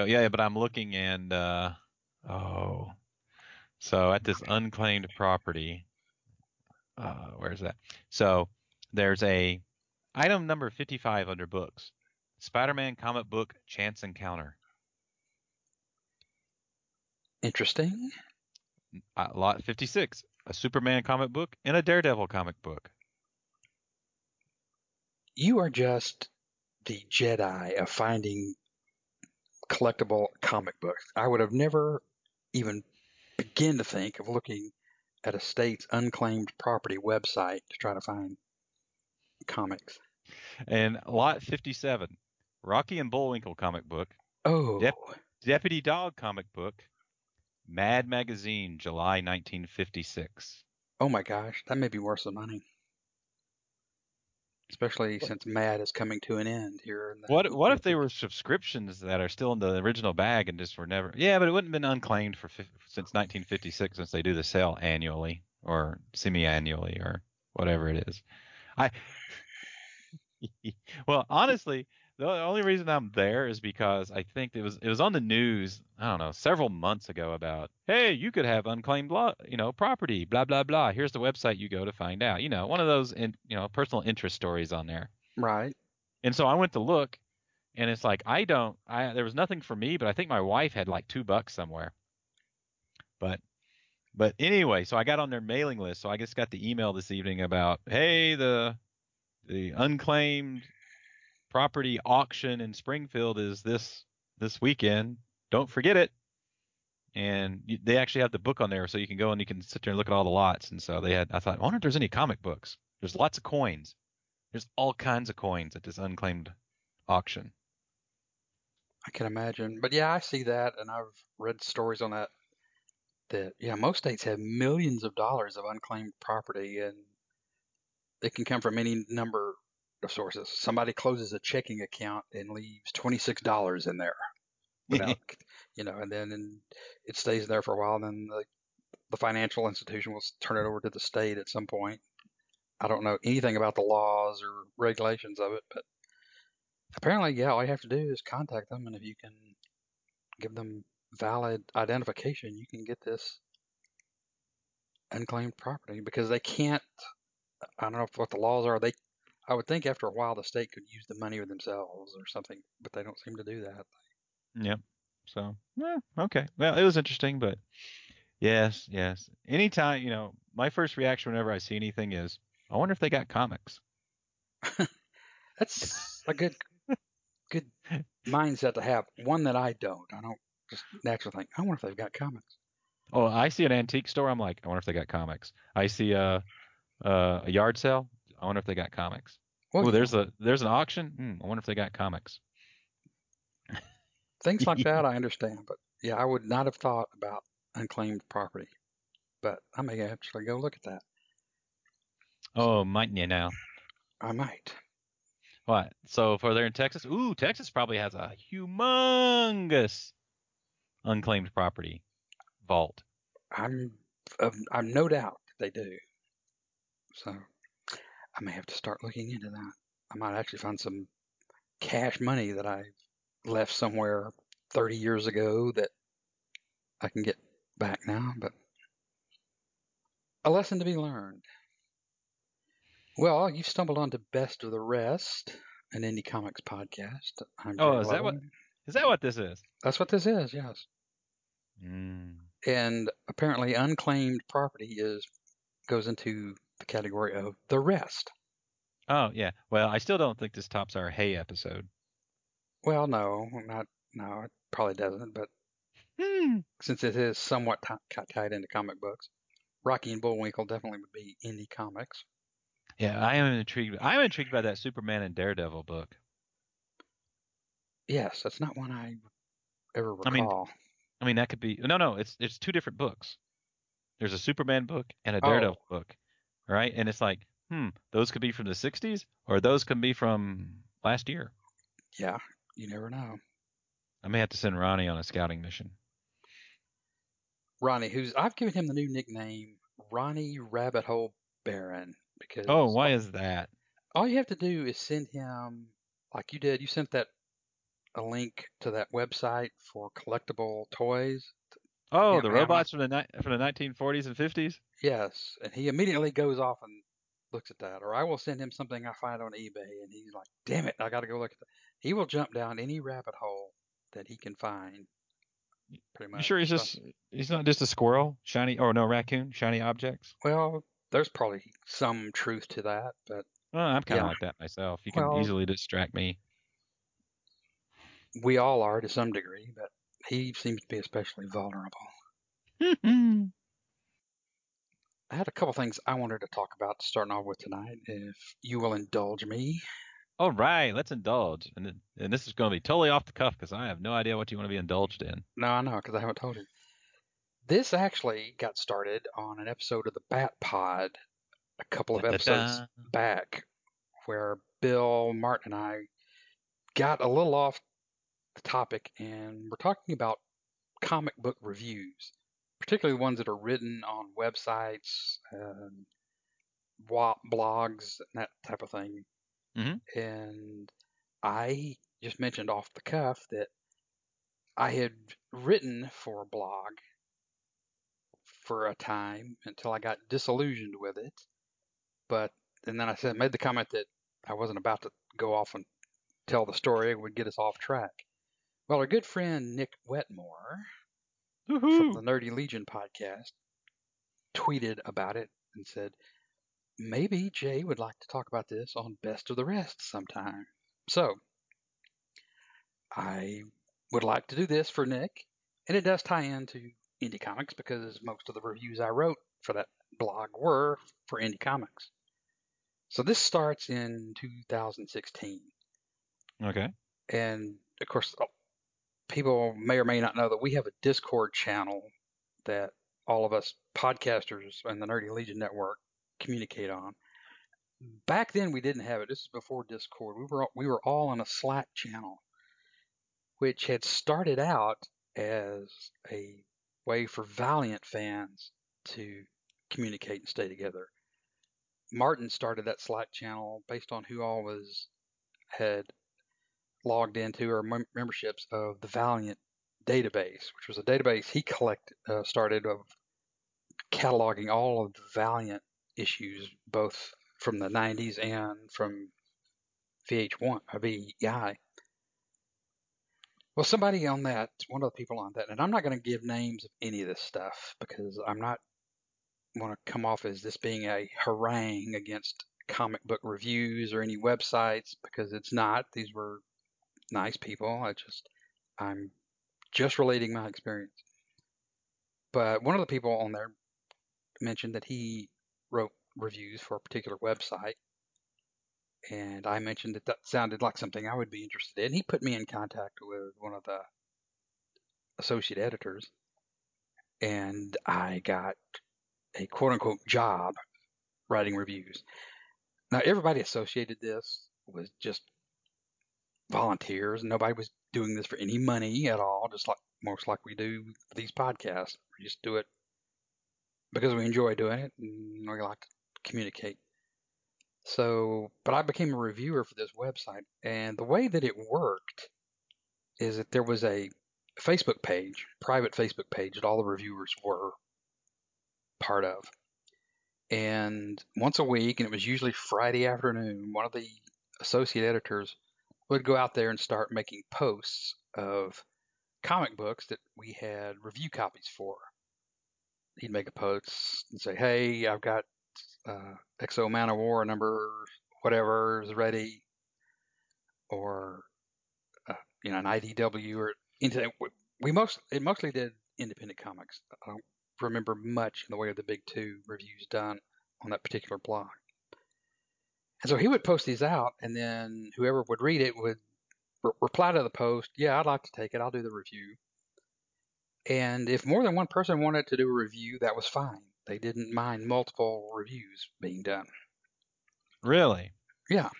Go. Yeah, but I'm looking and uh oh. So at this unclaimed property, uh where's that? So there's a item number 55 under books. Spider-Man comic book chance encounter. Interesting. Uh, lot 56, a Superman comic book and a Daredevil comic book. You are just the Jedi of finding collectible comic books. I would have never even begin to think of looking at a state's unclaimed property website to try to find comics. And lot 57, Rocky and Bullwinkle comic book, Oh, Yep. Deputy Dog comic book, Mad Magazine, July 1956. oh my gosh, that may be worth some money. Especially since Mad is coming to an end here. In the What what if they were subscriptions that are still in the original bag and just were never? Yeah, but it wouldn't have been unclaimed for since 1956 since they do the sale annually or semi-annually or whatever it is. I well, honestly, the only reason I'm there is because I think it was it was on the news. I don't know, several months ago about hey, you could have unclaimed lo- you know property, blah blah blah. Here's the website you go to find out. You know, one of those in, you know personal interest stories on there. Right. And so I went to look, and it's like I don't. I there was nothing for me, but I think my wife had like two bucks somewhere. But but anyway, so I got on their mailing list. So I just got the email this evening about hey the the unclaimed property auction in Springfield is this this weekend. Don't forget it. And they actually have the book on there, so you can go and you can sit there and look at all the lots. And so they had. I thought, I wonder if there's any comic books. There's lots of coins. There's all kinds of coins at this unclaimed auction. I can imagine. But yeah, I see that, and I've read stories on that. That yeah, most states have millions of dollars of unclaimed property, and it can come from any number of sources. Somebody closes a checking account and leaves twenty six dollars in there, without you know, and then and it stays there for a while. And then the the financial institution will turn it over to the state at some point. I don't know anything about the laws or regulations of it, but apparently, yeah, all you have to do is contact them, and if you can give them valid identification, you can get this unclaimed property because they can't. I don't know what the laws are. They, I would think after a while the state could use the money themselves or something, but they don't seem to do that. Yeah. So, yeah, okay. Well, it was interesting, but yes, yes. Anytime, you know, my first reaction whenever I see anything is, I wonder if they got comics. That's a good, good mindset to have. One that I don't. I don't just naturally think. I wonder if they've got comics. Oh, I see an antique store. I'm like, I wonder if they got comics. I see a a, a yard sale. I wonder if they got comics. Oh, there's a there's an auction. Hmm, I wonder if they got comics. things like that I understand, but yeah, I would not have thought about unclaimed property. But I may actually go look at that. Oh, mightn't you now? I might. What? So for there in Texas, ooh, Texas probably has a humongous unclaimed property vault. I'm, I'm no doubt they do. So I may have to start looking into that. I might actually find some cash money that I left somewhere 30 years ago that I can get back now, but a lesson to be learned. Well, you've stumbled onto Best of the Rest, an indie comics podcast. I'm Oh, Jay is that what-. Is that what this is? That's what this is, yes. Mm. And apparently, unclaimed property is goes into the category of the rest. Oh yeah. Well, I still don't think this tops our Hay episode. Well, no, not no, it probably doesn't. But Hmm. since it is somewhat ti- tied into comic books, Rocky and Bullwinkle definitely would be indie comics. Yeah, I am intrigued. I'm intrigued by that Superman and Daredevil book. Yes, that's not one I ever I mean, recall. I mean, that could be no, no. It's it's two different books. There's a Superman book and a Oh. Daredevil book, right? And it's like, hmm, those could be from the '60s or those could be from last year. yeah, you never know. I may have to send Ronnie on a scouting mission. Ronnie, who's I've given him the new nickname Ronnie Rabbit Hole Baron because Oh, why is that? all you have to do is send him like you did. You sent that a link to that website for collectible toys. Oh, Yeah, the robots from the ni- from the 1940s and 50s. Yes, and he immediately goes off and looks at that. Or I will send him something I find on eBay, and he's like, "Damn it, I got to go look at that." He will jump down any rabbit hole that he can find. Pretty much. You sure he's So- just he's not just a squirrel, shiny or no raccoon, shiny objects? well, there's probably some truth to that, but Well, I'm kind of Yeah. like that myself. You can Well- easily distract me. we all are to some degree. But he seems to be especially vulnerable. I had a couple things I wanted to talk about starting off with tonight, if you will indulge me. All right, let's indulge. And and this is going to be totally off the cuff because I have no idea what you want to be indulged in. No, I know, because I haven't told you. This actually got started on an episode of the Bat Pod a couple of episodes Da-da-da. back, where Bill, Martin, and I got a little off the topic, and we're talking about comic book reviews, particularly ones that are written on websites, um, blogs, and that type of thing. Mhm. And I just mentioned off the cuff that I had written for a blog for a time until I got disillusioned with it. But and then I said made the comment that I wasn't about to go off and tell the story; it would get us off track. Well, our good friend Nick Wetmore from the Nerdy Legion podcast tweeted about it and said, maybe Jay would like to talk about this on Best of the Rest sometime. So, I would like to do this for Nick, and it does tie into indie comics because most of the reviews I wrote for that blog were for indie comics. So this starts in 2016. Okay. And of course, uh, people may or may not know that we have a Discord channel that all of us podcasters and the Nerdy Legion Network communicate on. Back then, we didn't have it. This is before Discord. We were we were all on a Slack channel, which had started out as a way for Valiant fans to communicate and stay together. Martin started that Slack channel based on who all was had logged into or mem- memberships of the Valiant database, which was a database he collected uh, started of cataloging all of the Valiant issues, both from the 90s and from VH1 or VEI. Well, somebody on that, one of the people on that, and I'm not going to give names of any of this stuff because I'm not want to come off as this being a harangue against comic book reviews or any websites because it's not. These were nice people. I just I'm just relating my experience. But one of the people on there mentioned that he wrote reviews for a particular website, and I mentioned that that sounded like something I would be interested in. He put me in contact with one of the associate editors, and I got a quote unquote job writing reviews. Now, everybody associated this was just volunteers. Nobody was doing this for any money at all, just like most like we do these podcasts. We just do it because we enjoy doing it and we like to communicate. So, but I became a reviewer for this website, and the way that it worked is that there was a Facebook page, private Facebook page that all the reviewers were part of. And once a week, and it was usually Friday afternoon, one of the associate editors would go out there and start making posts of comic books that we had review copies for. He'd make a post and say, "Hey, I've got uh, X-O Manowar number whatever is ready," or uh, you know, an IDW or we most it mostly did independent comics. I don't remember much in the way of the big two reviews done on that particular blog. And so he would post these out, and then whoever would read it would re- reply to the post, "Yeah, I'd like to take it. I'll do the review." And if more than one person wanted to do a review, that was fine. They didn't mind multiple reviews being done. Really? Yeah.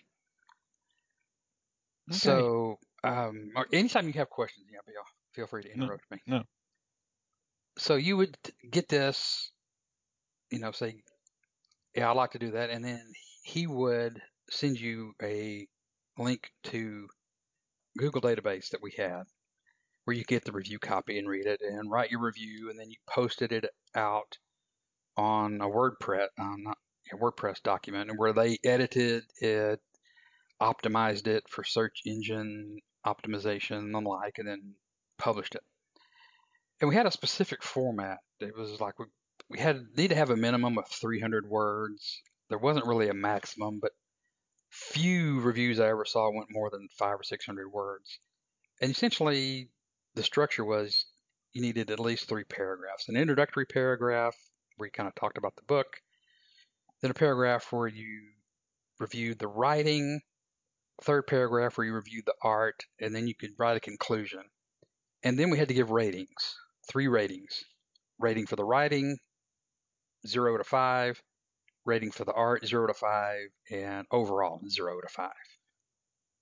Okay. So, um, anytime you have questions, yeah, feel free to No, interrupt me. no. So you would get this, you know, say, yeah, I'd like to do that, and then he would send you a link to Google database that we had, where you get the review copy and read it and write your review, and then you posted it out on a WordPress, um, on a WordPress document, and where they edited it, optimized it for search engine optimization and the like, and then published it. And we had a specific format. It was like we, we had need to have a minimum of 300 words. There wasn't really a maximum, but few reviews I ever saw went more than five or 600 words. And essentially, the structure was you needed at least three paragraphs an introductory paragraph where you kind of talked about the book, then a paragraph where you reviewed the writing, third paragraph where you reviewed the art, and then you could write a conclusion. And then we had to give ratings, three ratings. Rating for the writing, zero to five, rating for the art, zero to five, and overall, zero to five.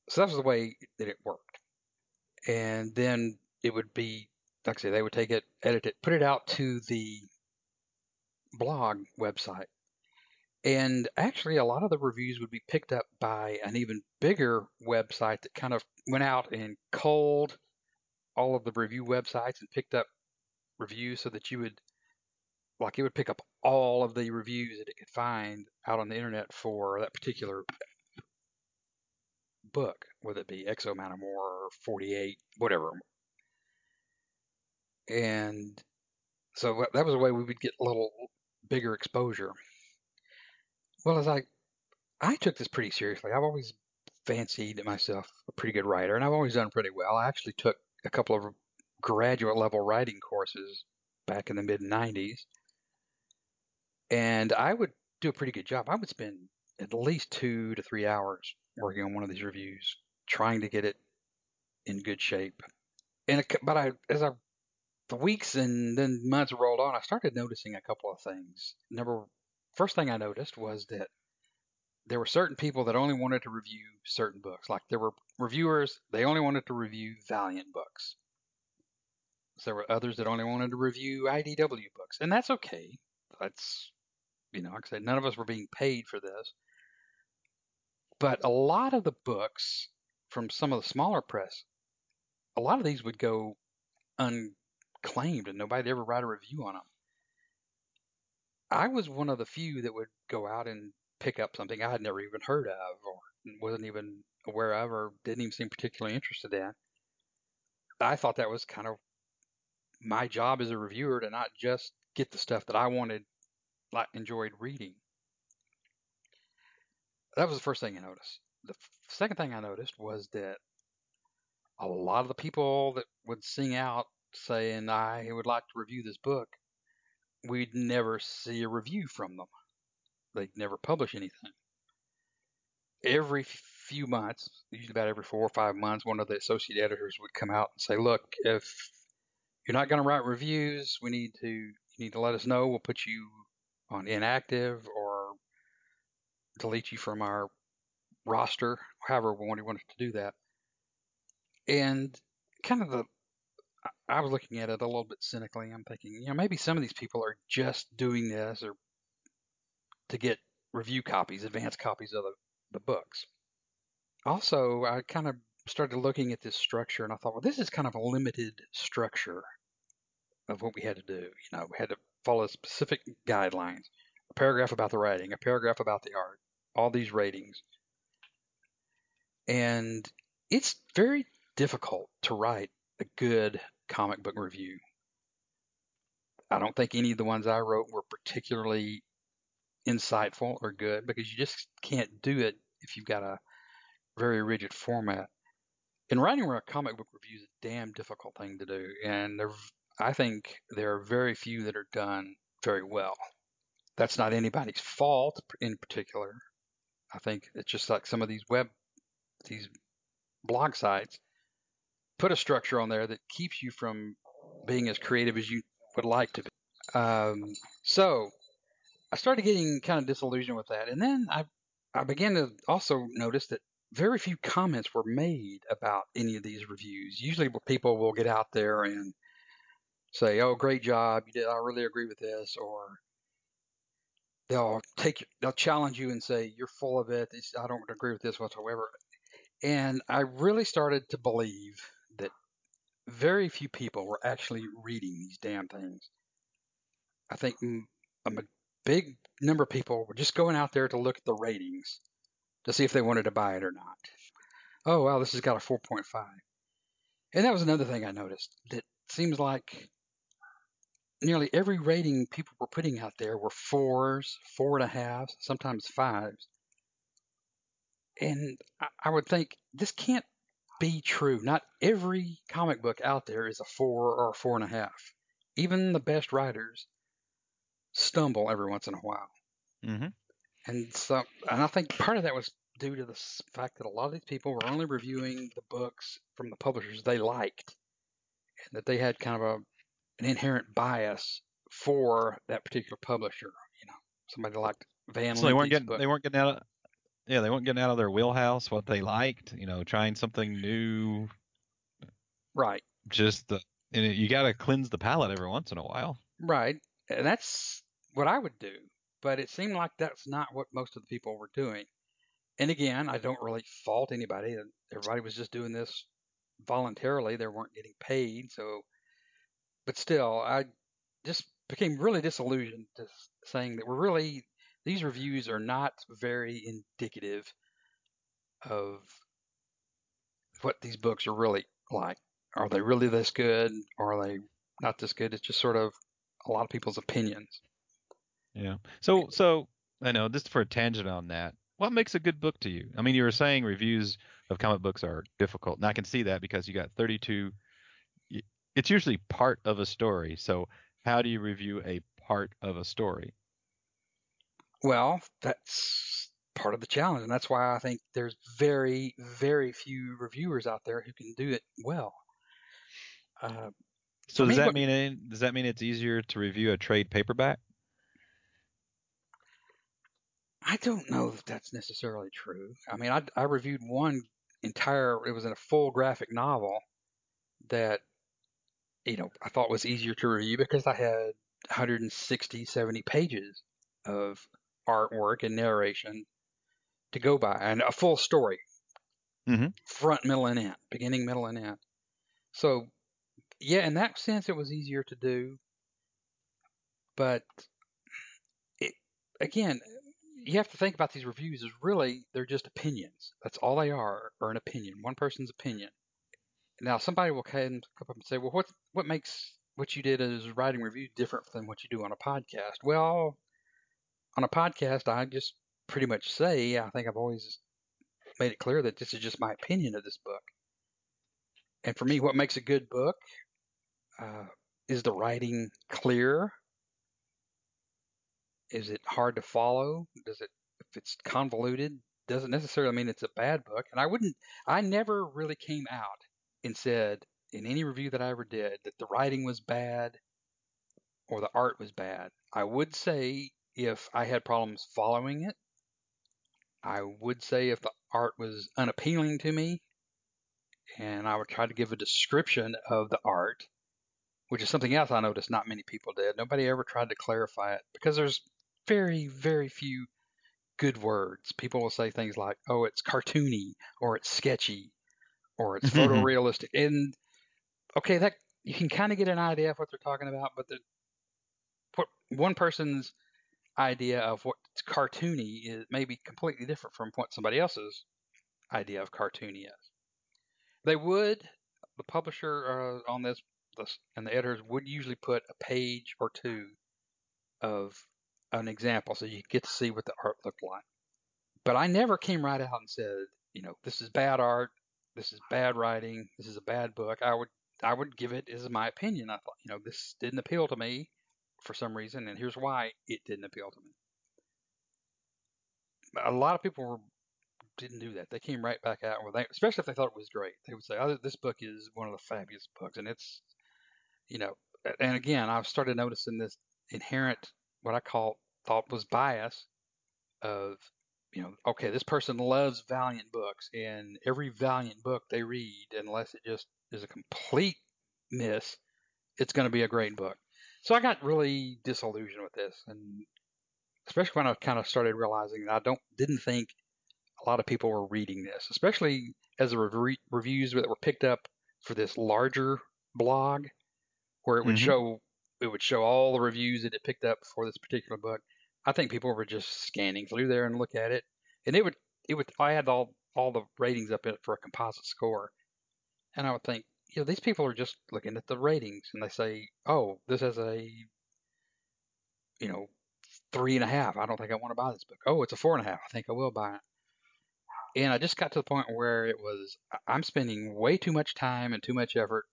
So that was the way that it worked. And then it would be, like I say, they would take it, edit it, put it out to the blog website. And actually, a lot of the reviews would be picked up by an even bigger website that kind of went out and culled all of the review websites and picked up reviews so that you would, like, it would pick up all of the reviews that it could find out on the internet for that particular book, whether it be X-O Manowar or 48, whatever. And so that was a way we would get a little bigger exposure. Well, as I I took this pretty seriously. I've always fancied myself a pretty good writer, and I've always done pretty well. I actually took a couple of graduate level writing courses back in the mid 90s, and I would do a pretty good job. I would spend at least two to three hours working on one of these reviews, trying to get it in good shape. And it, but I, as I, the weeks and then months rolled on, I started noticing a couple of things. Number, first thing I noticed was that there were certain people that only wanted to review certain books. Like there were reviewers, they only wanted to review Valiant books. So there were others that only wanted to review IDW books, and that's okay. That's, you know, like I said, none of us were being paid for this. But a lot of the books from some of the smaller press, a lot of these would go unclaimed and nobody ever write a review on them. I was one of the few that would go out and pick up something I had never even heard of or wasn't even aware of or didn't even seem particularly interested in. I thought that was kind of my job as a reviewer to not just get the stuff that I wanted, like enjoyed reading. That was the first thing I noticed. The second thing I noticed was that a lot of the people that would sing out saying I would like to review this book, we'd never see a review from them. They'd never publish anything. Every few months, usually about every four or five months, one of the associate editors would come out and say, "Look, if you're not going to write reviews, we need to you need to let us know. We'll put you on inactive or delete you from our roster, however we want wanted to do that." And kind of the I I was looking at it a little bit cynically. I'm thinking, you know, maybe some of these people are just doing this or to get review copies, advanced copies of the, the books. Also, I kind of started looking at this structure and I thought, well, this is kind of a limited structure of what we had to do. You know, we had to follow specific guidelines, a paragraph about the writing, a paragraph about the art, all these ratings. And it's very difficult to write a good comic book review. I don't think any of the ones I wrote were particularly insightful or good because you just can't do it if you've got a very rigid format. And writing a comic book review is a damn difficult thing to do, and there, I think there are very few that are done very well. That's not anybody's fault in particular. I think it's just like some of these web, these blog sites put a structure on there that keeps you from being as creative as you would like to be. Um, so I started getting kind of disillusioned with that, and then I I began to also notice that very few comments were made about any of these reviews. Usually, people will get out there and say, "Oh, great job! You did. I really agree with this," or they'll take they'll challenge you and say, "You're full of it. I don't agree with this whatsoever." And I really started to believe that very few people were actually reading these damn things. I think mm, a big number of people were just going out there to look at the ratings to see if they wanted to buy it or not. Oh, wow, this has got a 4.5. And that was another thing I noticed. That seems like nearly every rating people were putting out there were fours, four and a halves, sometimes fives. And I would think this can't be true. Not every comic book out there is a four or a four and a half. Even the best writers stumble every once in a while. Mm-hmm. And so, and I think part of that was due to the fact that a lot of these people were only reviewing the books from the publishers they liked, and that they had kind of a an inherent bias for that particular publisher. You know, somebody liked Van. So they weren't getting book. they weren't getting out of yeah they weren't getting out of their wheelhouse what they liked. You know, trying something new. Right. Just the and it, you got to cleanse the palate every once in a while. Right, and that's what I would do. But it seemed like that's not what most of the people were doing. And again, I don't really fault anybody. Everybody was just doing this voluntarily. They weren't getting paid. So, but still, I just became really disillusioned to saying that we're really, these reviews are not very indicative of what these books are really like. Are they really this good? Or are they not this good? It's just sort of a lot of people's opinions. Yeah. So so I know just for a tangent on that. What makes a good book to you? I mean, you were saying reviews of comic books are difficult, and I can see that because you got 32. It's usually part of a story. So how do you review a part of a story? Well, that's part of the challenge, and that's why I think there's very, very few reviewers out there who can do it well. Uh, so does me, that what, mean does that mean it's easier to review a trade paperback? I don't know if that's necessarily true. I mean, I, I reviewed one entire, it was in a full graphic novel that, you know, I thought was easier to review because I had 160, 70 pages of artwork and narration to go by and a full story mm-hmm. front, middle, and end, beginning, middle, and end. So, yeah, in that sense, it was easier to do. But it, again, you have to think about these reviews as really they're just opinions. That's all they are, or an opinion, one person's opinion. Now somebody will come up and say, well, what what makes what you did as a writing review different than what you do on a podcast? Well, on a podcast, I just pretty much say I think I've always made it clear that this is just my opinion of this book. And for me, what makes a good book uh, is the writing clear is it hard to follow? Does it if it's convoluted? Doesn't necessarily mean it's a bad book. And I wouldn't. I never really came out and said in any review that I ever did that the writing was bad or the art was bad. I would say if I had problems following it. I would say if the art was unappealing to me, and I would try to give a description of the art, which is something else I noticed not many people did. Nobody ever tried to clarify it because there's very, very few good words. People will say things like, "Oh, it's cartoony," or "It's sketchy," or "It's photorealistic." and okay, that you can kind of get an idea of what they're talking about, but the what one person's idea of what's cartoony is maybe completely different from what somebody else's idea of cartoony is. They would, the publisher uh, on this, this, and the editors would usually put a page or two of an example so you get to see what the art looked like. But I never came right out and said, you know, this is bad art, this is bad writing, this is a bad book. I would I would give it as my opinion. I thought, you know, this didn't appeal to me for some reason, and here's why it didn't appeal to me. a lot of people were didn't do that. They came right back out with, especially if they thought it was great. They would say, "Oh, this book is one of the fabulous books," and it's, you know, and again, I've started noticing this inherent what I call thought was bias of, you know, okay, this person loves Valiant books, and every Valiant book they read, unless it just is a complete miss, it's going to be a great book. So I got really disillusioned with this, and especially when I kind of started realizing that I don't didn't think a lot of people were reading this, especially as the re- reviews that were picked up for this larger blog, where it would Mhm. show it would show all the reviews that it picked up for this particular book. I think people were just scanning through there and look at it, and it would it would I had all all the ratings up in it for a composite score, and I would think, you know, these people are just looking at the ratings and they say, oh, this has a you know three and a half. I don't think I want to buy this book. Oh, it's a four and a half. I think I will buy it. And I just got to the point where it was I'm spending way too much time and too much effort.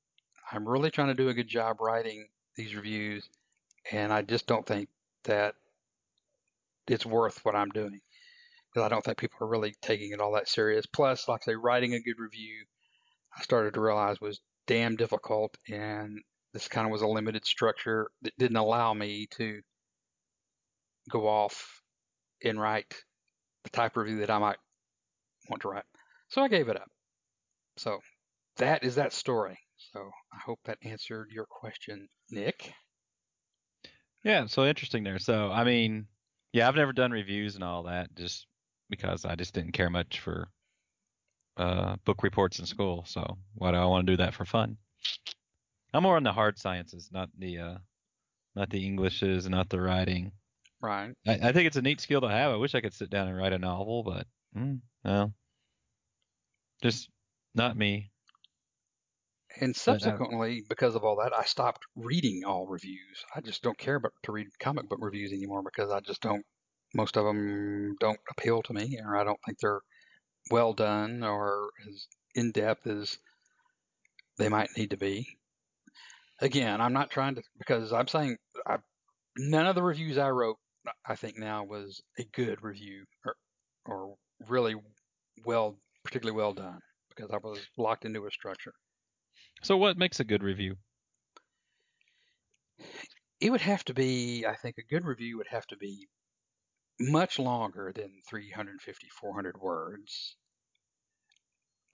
I'm really trying to do a good job writing these reviews, and I just don't think that it's worth what I'm doing because I don't think people are really taking it all that serious. Plus, like I say, writing a good review, I started to realize was damn difficult, and this kind of was a limited structure that didn't allow me to go off and write the type of review that I might want to write. So I gave it up. So that is that story. So I hope that answered your question, Nick. Yeah, so interesting there. So, I mean, yeah, I've never done reviews and all that just because I just didn't care much for uh, book reports in school. So, why do I want to do that for fun? I'm more on the hard sciences, not the uh, not the Englishes, not the writing. Right. I, I think it's a neat skill to have. I wish I could sit down and write a novel, but mm, no, just not me. And uh, subsequently, because of all that, I stopped reading all reviews. I just don't care about to read comic book reviews anymore because I just don't. Most of them don't appeal to me, or I don't think they're well done or as in depth as they might need to be. Again, I'm not trying to because I'm saying I, none of the reviews I wrote, I think now was a good review or or really well, particularly well done because I was locked into a structure. So, what makes a good review? it would have to be, I think, a good review would have to be much longer than 350, 400 words.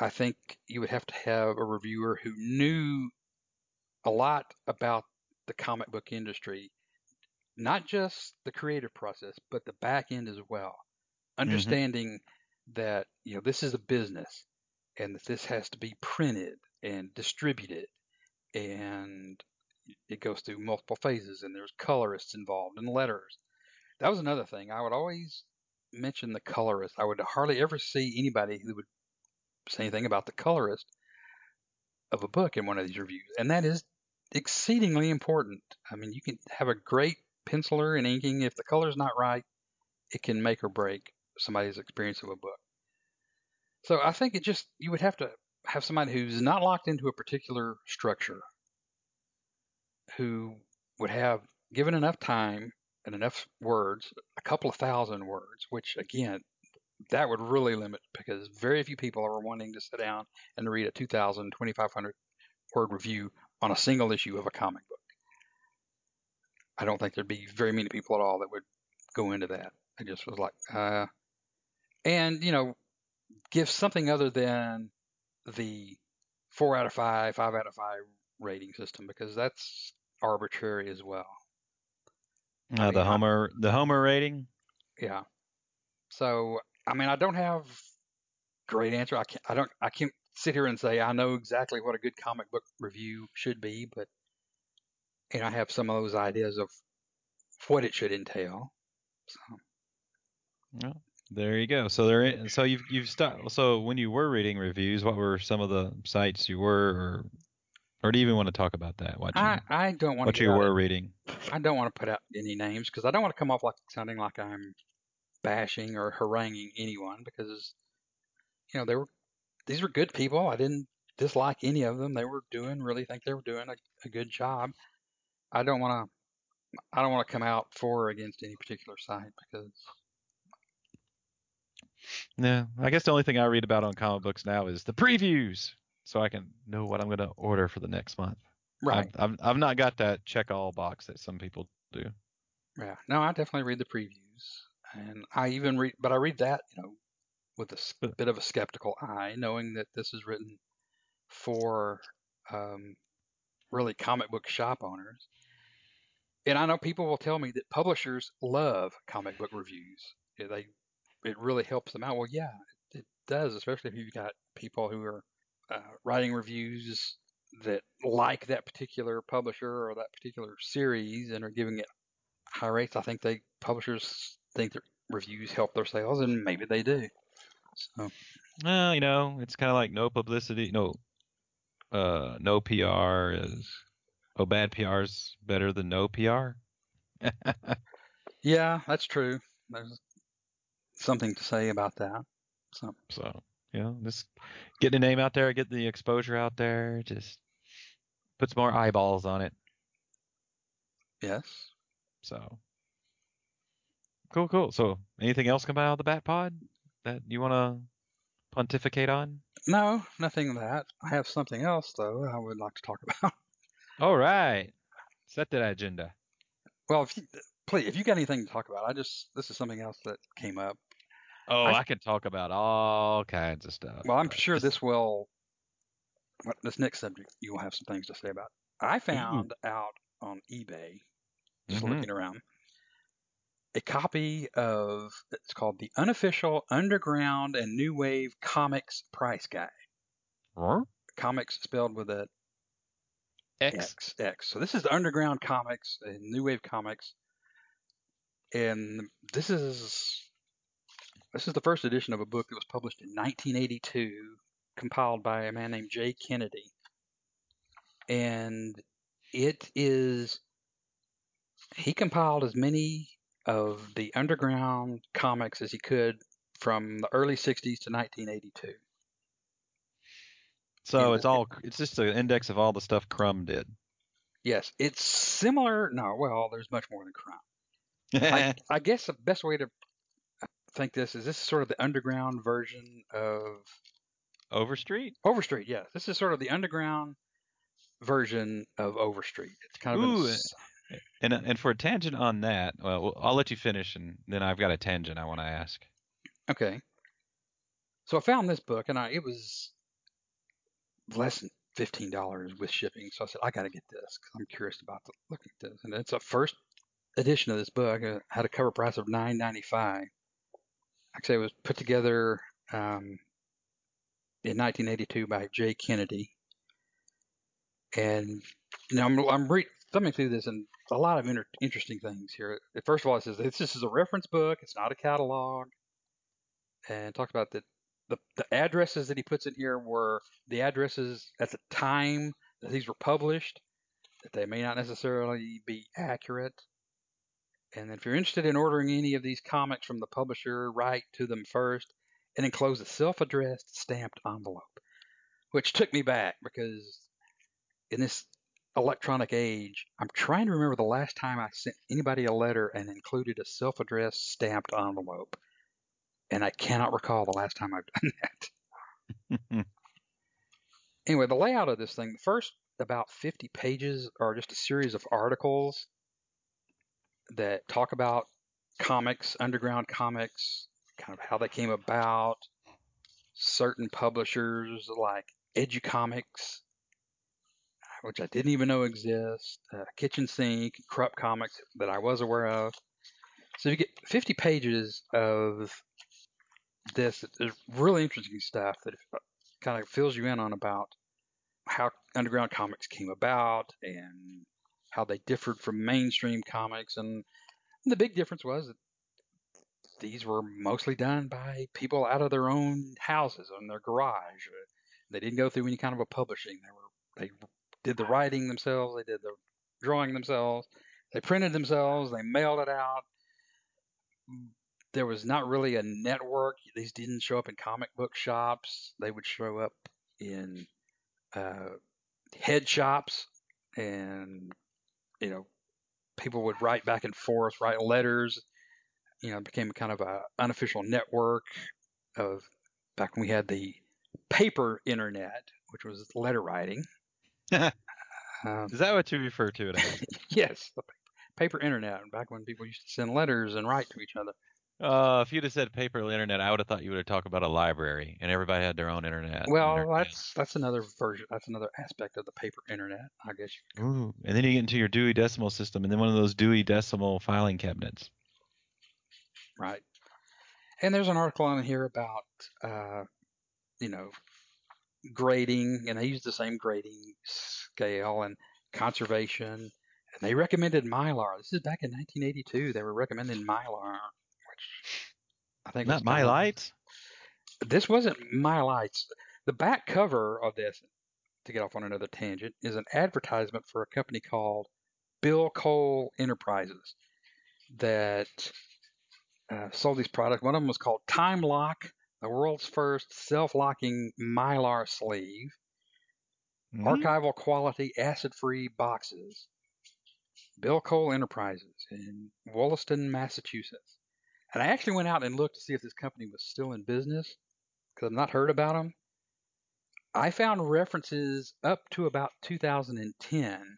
I think you would have to have a reviewer who knew a lot about the comic book industry, not just the creative process, but the back end as well. Mm-hmm. Understanding that, you know, this is a business and that this has to be printed and distribute it and it goes through multiple phases and there's colorists involved and letters. That was another thing. I would always mention the colorist. I would hardly ever see anybody who would say anything about the colorist of a book in one of these reviews. And that is exceedingly important. I mean, you can have a great penciler and inking. If the color's not right, it can make or break somebody's experience of a book. So I think it just, you would have to have somebody who's not locked into a particular structure who would have given enough time and enough words, a couple of thousand words, which again, that would really limit because very few people are wanting to sit down and read a 2,000, 2,500 word review on a single issue of a comic book. I don't think there'd be very many people at all that would go into that. I just was like, uh, and you know, give something other than the four out of five, five out of five rating system because that's arbitrary as well. Uh, the mean, I- Homer, the Homer rating. Yeah. So I mean, I don't have great answer. I can't. I don't. I can't sit here and say I know exactly what a good comic book review should be, but and I have some of those ideas of what it should entail. So There you go. So there. So you've you've stopped. So when you were reading reviews, what were some of the sites you were, or or do you even want to talk about that? What you, I I don't want what to. you were reading? I don't want to put out any names because I don't want to come off like sounding like I'm bashing or haranguing anyone because you know they were these were good people. I didn't dislike any of them. They were doing really think they were doing a, a good job. I don't want to I don't want to come out for or against any particular site because Yeah, I guess the only thing I read about on comic books now is the previews, so I can know what I'm going to order for the next month. Right. I've, I've I've not got that check all box that some people do. Yeah. No, I definitely read the previews, and I even read, but I read that, you know, with a bit of a skeptical eye, knowing that this is written for um, really comic book shop owners. And I know people will tell me that publishers love comic book reviews. They, it really helps them out. Well, yeah, it, does, especially if you've got people who are uh, writing reviews that like that particular publisher or that particular series and are giving it high rates. I think they publishers think that reviews help their sales, and maybe they do. So Well, you know, it's kind of like no publicity, no, uh, no PR is, oh, bad PR is better than no PR. yeah, that's true. There's something to say about that. So So, you know, just get the name out there, get the exposure out there, just puts more eyeballs on it. yes. So, cool, cool. So, anything else come out of the Bat Pod that you want to pontificate on? No, nothing that. I have something else though I would like to talk about. All right, set that agenda. Well, if you, please, if you got anything to talk about, I just this is something else that came up. Oh, I- I, can talk about all kinds of stuff. Well, I'm but sure this will. This next subject, you will have some things to say about. I found out on eBay, just Mhm. looking around, a copy of it's called the unofficial Underground and New Wave Comics Price Guide. Huh? Comics spelled with a X. X X. So this is the Underground Comics and New Wave Comics, and this is this is the first edition of a book that was published in 1982, compiled by a man named Jay Kennedy, and it is he compiled as many of the underground comics as he could from the early 60s to 1982. So Yeah, it's all it's just an index of all the stuff Crumb did. Yes, it's similar. No, well, there's much more than Crumb. I, I guess the best way to think this is this is sort of the underground version of Overstreet? Overstreet. Yes, this is sort of the underground version of Overstreet. It's kind of Ooh, And and for a tangent on that, well, I'll let you finish, and then I've got a tangent I want to ask. okay. So I found this book, and I it was less than fifteen dollars with shipping. So I said I got to get this because I'm curious about the, looking at this. And it's a first edition of this book. It had a cover price of nine ninety five. Actually, it was put together um, in 1982 by Jay Kennedy. And know, I'm, I'm re- through this, and a lot of inter- interesting things here. First of all, it says this, this is a reference book; it's not a catalog. And talks about that the the addresses that he puts in here were the addresses at the time that these were published. That they may not necessarily be accurate. And if you're interested in ordering any of these comics from the publisher, write to them first and enclose a self-addressed stamped envelope, which took me back because in this electronic age, I'm trying to remember the last time I sent anybody a letter and included a self-addressed stamped envelope, and I cannot recall the last time I've done that. Anyway, the layout of this thing, the first about 50 pages are just a series of articles that talk about comics, underground comics, kind of how they came about, certain publishers like Educomics, which I didn't even know exist, uh, Kitchen Sink, Krupp Comics that I was aware of. So you get 50 pages of this. Really interesting stuff that kind of fills you in on about how underground comics came about and how they differed from mainstream comics. And the big difference was that these were mostly done by people out of their own houses, in their garage. They didn't go through any kind of a publishing. They were they did the writing themselves. They did the drawing themselves. They printed themselves. They mailed it out. There was not really a network. These didn't show up in comic book shops. They would show up in uh, head shops, and you know, people would write back and forth, write letters. You know, it became kind of a unofficial network. of back when we had the paper internet, which was letter writing. Um, Is that what you refer to it as? yes, the paper, paper internet, back when people used to send letters and write to each other. Uh, if you'd have said paper internet, I would have thought you would have talked about a library and everybody had their own internet. Well, town. that's that's another version. That's another aspect of the paper internet, I guess. you Ooh, and then you get into your Dewey Decimal System, and then one of those Dewey Decimal filing cabinets. Right. And there's an article on here about, uh, you know, grading, and they use the same grading scale and conservation. And they recommended Mylar. This is back in 1982. They were recommending Mylar, I think Not Mylites. This wasn't Mylites. The back cover of this, to get off on another tangent, is an advertisement for a company called Bill Cole Enterprises that uh, sold these products. One of them was called Time Lock, the world's first self-locking Mylar sleeve, Mhm. archival quality acid-free boxes. Bill Cole Enterprises in Wollaston, Massachusetts. And I actually went out and looked to see if this company was still in business because I've not heard about them. I found references up to about 2010.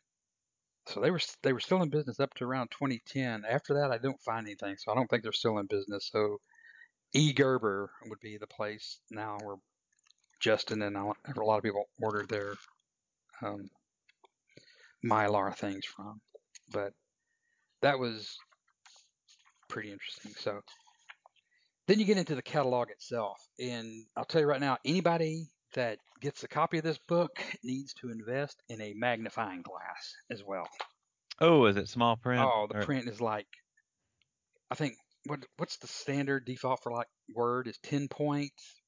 So they were they were still in business up to around 2010. After that, I don't find anything, so I don't think they're still in business. So E Gerber would be the place now where Justin and a lot of people ordered their um, Mylar things from. But that was pretty interesting. So then you get into the catalog itself, and I'll tell you right now, anybody that gets a copy of this book needs to invest in a magnifying glass as well. Oh, is it small print? Oh, the Or- print is like, I think what what's the standard default for like Word is ten points,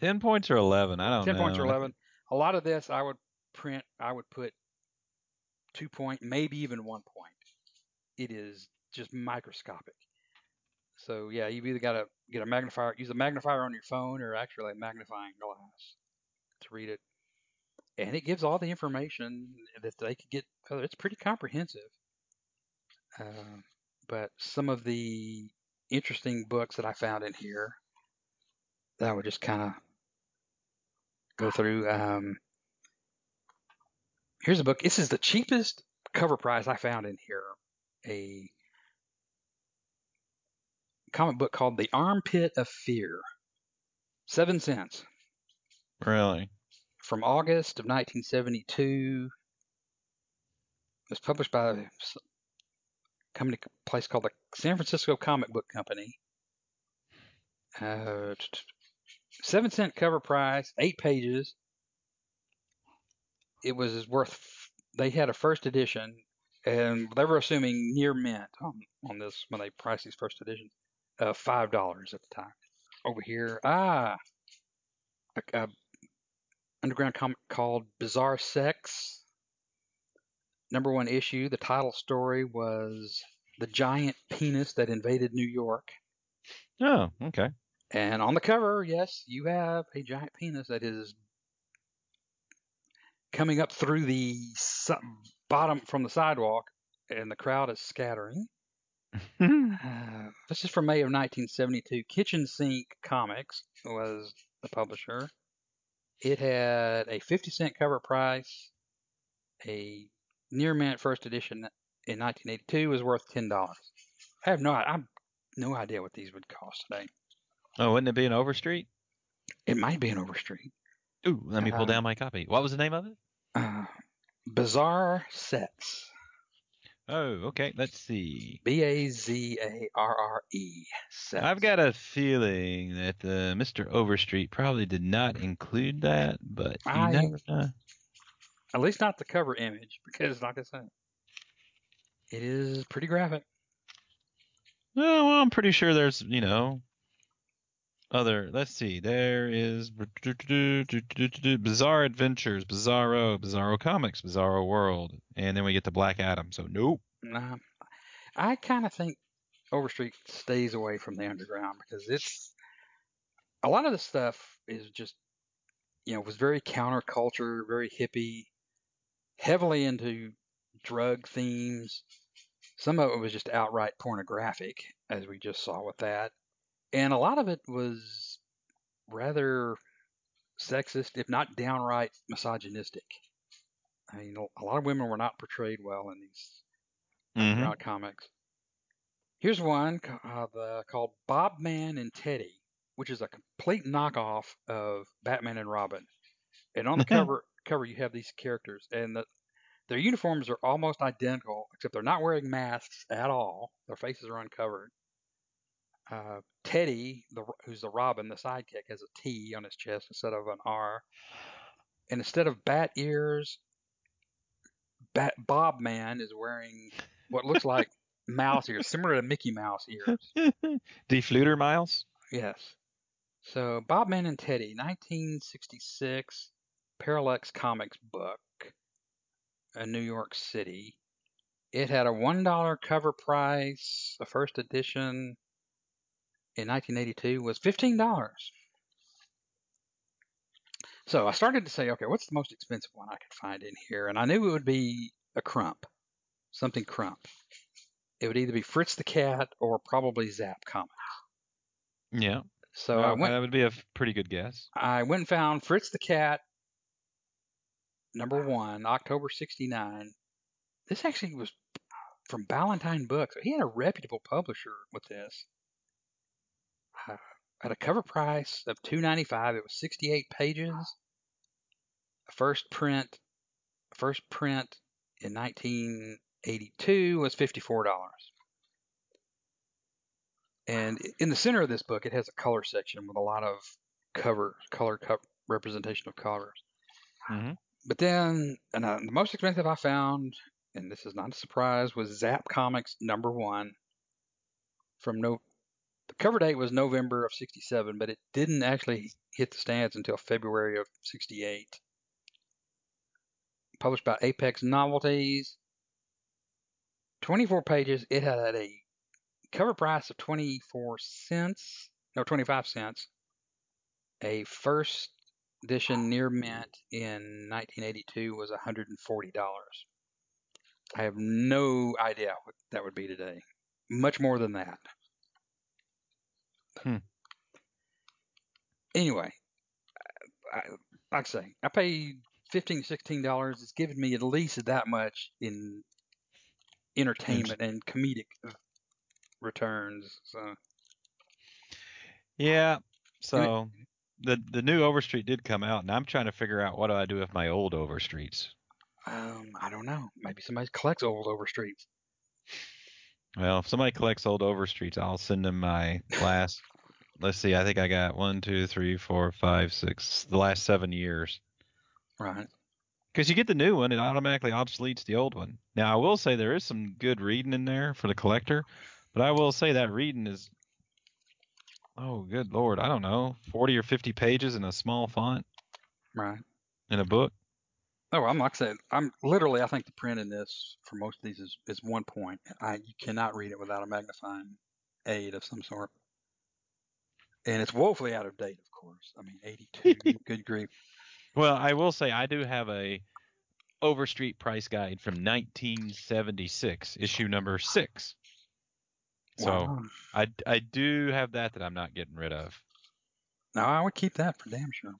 Ten points or eleven? I don't ten know. points or eleven. A lot of this I would print, I would put two point, maybe even one point. It is just microscopic. So yeah, you've either got to get a magnifier, use a magnifier on your phone, or actually a magnifying glass to read it. And it gives all the information that they could get. It's pretty comprehensive. Uh, but some of the interesting books that I found in here that I would just kind of go through. Um, here's a book. This is the cheapest cover price I found in here. A comic book called The Armpit of Fear. Seven cents Really? from August of 1972. It was published by a company place called the San Francisco Comic Book Company. Uh, seven cent cover price, eight pages. It was worth. They had a first edition, and they were assuming near mint on on this when they priced these first editions, uh, five dollars at the time. Over here, ah, a, a underground comic called Bizarre Sex. Number one issue. The title story was the giant penis that invaded New York. Oh, okay. And on the cover, yes, you have a giant penis that is coming up through the bottom from the sidewalk, and the crowd is scattering. Uh, this is from May of 1972. Kitchen Sink Comics was the publisher. It had a 50 cent cover price. A near mint first edition in 1982 was worth ten dollars. I have no, I have no idea what these would cost today. oh, wouldn't it be an Overstreet? It might be an Overstreet. Ooh, let me pull Uh, down my copy. What was the name of it? Uh, Bizarre Sex. Oh, okay. Let's see. B A Z A R R E. I've got a feeling that uh, Mr. Overstreet probably did not include that, but you I- never know. At least not the cover image, because like I said, it is pretty graphic. Oh, well, I'm pretty sure there's, you know, other. Let's see. There is Bizarre Adventures, Bizarro, Bizarro Comics, Bizarro World, and then we get to Black Adam. So nope. Nah, I kind of think Overstreet stays away from the underground because it's a lot of the stuff is just you know was very counterculture, very hippie, heavily into drug themes. Some of it was just outright pornographic, as we just saw with that, and a lot of it was rather sexist, if not downright misogynistic. I mean, a lot of women were not portrayed well in these Mhm. comics. Here's one uh, the, called Bob Man and Teddy, which is a complete knockoff of Batman and Robin. And on the cover, cover you have these characters, and the, their uniforms are almost identical, except they're not wearing masks at all. Their faces are uncovered. Uh, Teddy, the, who's the Robin, the sidekick, has a T on his chest instead of an R. And instead of bat ears, Bat Bob Man is wearing what looks like mouse ears, similar to Mickey Mouse ears. Defluter Miles. Yes. So Bob Man and Teddy, 1966, Parallax Comics book, in New York City. It had a one dollar cover price. The first edition in 1982 was fifteen dollars. So I started to say, okay, what's the most expensive one I could find in here? And I knew it would be a Crumb, something Crumb. It would either be Fritz the Cat or probably Zap Comics. Yeah. So Well, I went. that would be a pretty good guess. I went and found Fritz the Cat, number one, October 69. This actually was from Ballantine Books. He had a reputable publisher with this. At a cover price of $2.95, it was 68 pages. First print, first print in 1982 was $54. And in the center of this book, it has a color section with a lot of cover, color co- representation of colors. Mhm. But then, and uh, the most expensive I found, and this is not a surprise, was Zap Comics number one. From no, cover date was November of '67, but it didn't actually hit the stands until February of '68. Published by Apex Novelties. 24 pages. It had a cover price of 24 cents, no, 25 cents. A first edition near mint in 1982 was $140. I have no idea what that would be today. Much more than that. Hmm. Anyway, I, like I say, I paid 15 16 dollars. It's given me at least that much in entertainment and comedic returns. So Yeah. So the the new Overstreet did come out, and I'm trying to figure out what do I do with my old Overstreets. um, I don't know. Maybe somebody collects old Overstreets. Well, if somebody collects old Overstreets, I'll send them my last. let's see, I think I got one, two, three, four, five, six, the last seven years. Right. Because you get the new one, it automatically obsoletes the old one. Now, I will say there is some good reading in there for the collector, but I will say that reading is, oh, good lord, I don't know, 40 or 50 pages in a small font Right. in a book. Oh, I'm like I said, I'm literally. I think the print in this for most of these is, is one point. I you cannot read it without a magnifying aid of some sort. And it's woefully out of date, of course. I mean, 82. good grief. Well, I will say I do have a Overstreet price guide from 1976, issue number six. So Wow. I, I do have that that I'm not getting rid of. No, I would keep that for damn sure.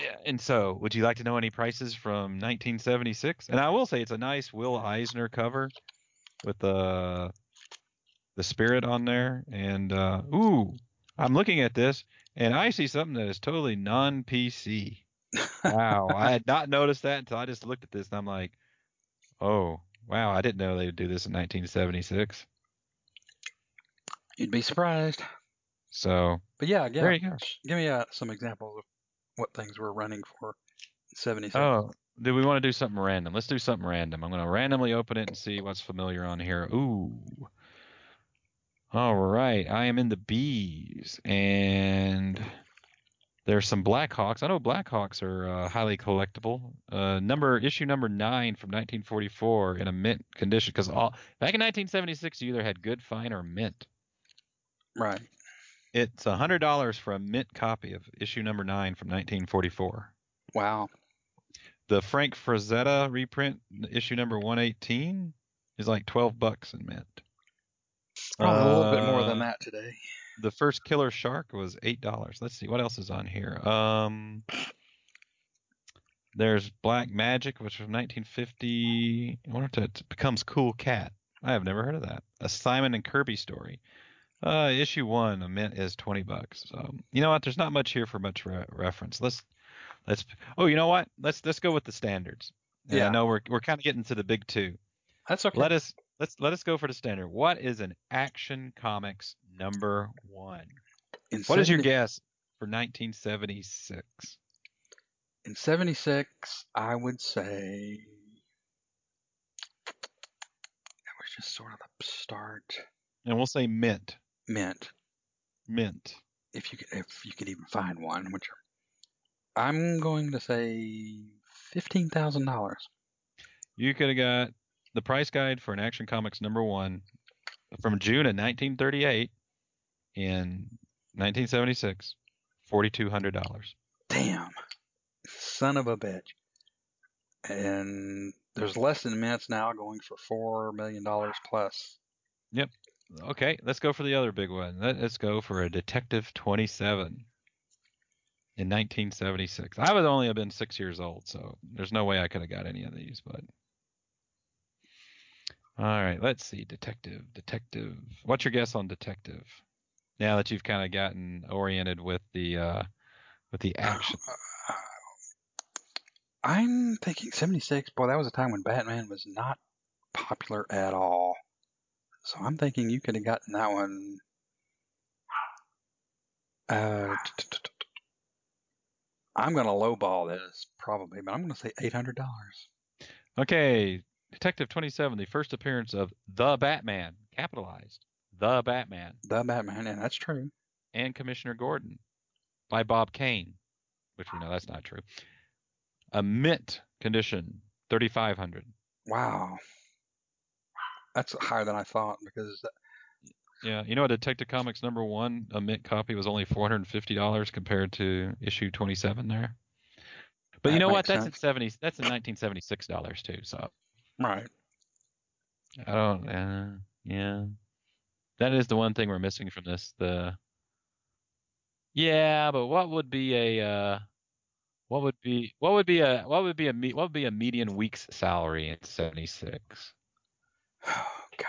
Yeah. And so, would you like to know any prices from 1976? And I will say it's a nice Will Eisner cover with the the spirit on there. And uh, ooh, I'm looking at this and I see something that is totally non-PC. Wow, I had not noticed that until I just looked at this and I'm like, oh, wow, I didn't know they would do this in 1976. You'd be surprised. So But yeah, yeah. there you go. Give me uh, some examples of what things we're running for 76. Oh, do we want to do something random? Let's do something random. I'm going to randomly open it and see what's familiar on here. Ooh. All right. I am in the bees, and there's some Blackhawks. I know Blackhawks are uh, highly collectible. Uh, number issue number nine from 1944 in a mint condition because all back in 1976 you either had good, fine, or mint. Right. It's a hundred dollars for a mint copy of issue number nine from 1944. Wow. The Frank Frazetta reprint, issue number 118, is like 12 bucks in mint. Probably a little bit more Uh, than that today. the first Killer Shark was eight dollars. Let's see what else is on here. Um, there's Black Magic, which was 1950. I wonder if it becomes Cool Cat. I have never heard of that. A Simon and Kirby story. Uh, issue one, a mint is 20 bucks. So you know what? There's not much here for much re- reference. Let's let's. Oh, you know what? Let's let's go with the standards. And Yeah. I know we're we're kind of getting to the big two. That's okay. Let us let's let us go for the standard. What is an Action Comics number one? in What is your guess for 1976? In 76, I would say that was just sort of the start. And we'll say mint. Mint, Mint. if you could, if you could even find one, which I'm going to say fifteen thousand dollars. You could have got the price guide for an Action Comics number one from June of 1938 in 1976, $4,200. Damn, son of a bitch. And there's less than mints now going for four million dollars plus. Okay, let's go for the other big one. Let, us go for a Detective 27 in 1976. I would only have been six years old, so there's no way I could have got any of these. But all right, let's see. Detective, Detective. What's your guess on Detective? Now that you've kind of gotten oriented with the uh, with the action. Uh, I'm thinking 76. Boy, that was a time when Batman was not popular at all. So I'm thinking you could have gotten that one. Uh, I'm going to lowball this probably, but I'm going to say $800. Okay, Detective 27, the first appearance of the Batman, capitalized, the Batman. The Batman, and that's true. and Commissioner Gordon by Bob Kane, which we know that's not true. A mint condition, 3500 Wow. That's higher than I thought because Yeah, you know, Detective Comics number one, a mint copy was only $450 compared to issue 27 there. But you know what? makes That's sense. in 70. That's in 1976 dollars too. So right. I don't. Uh, yeah, that is the one thing we're missing from this. The yeah, but what would be a uh, what would be what would be a what would be a what would be a median week's salary in 76? Oh gosh.